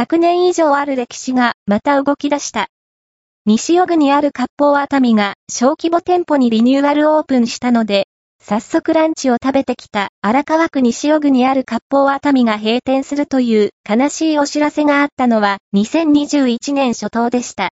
100年以上ある歴史がまた動き出した。西尾具にある割烹熱海が小規模店舗にリニューアルオープンしたので、早速ランチを食べてきた荒川区西尾具にある割烹熱海が閉店するという悲しいお知らせがあったのは2021年初頭でした。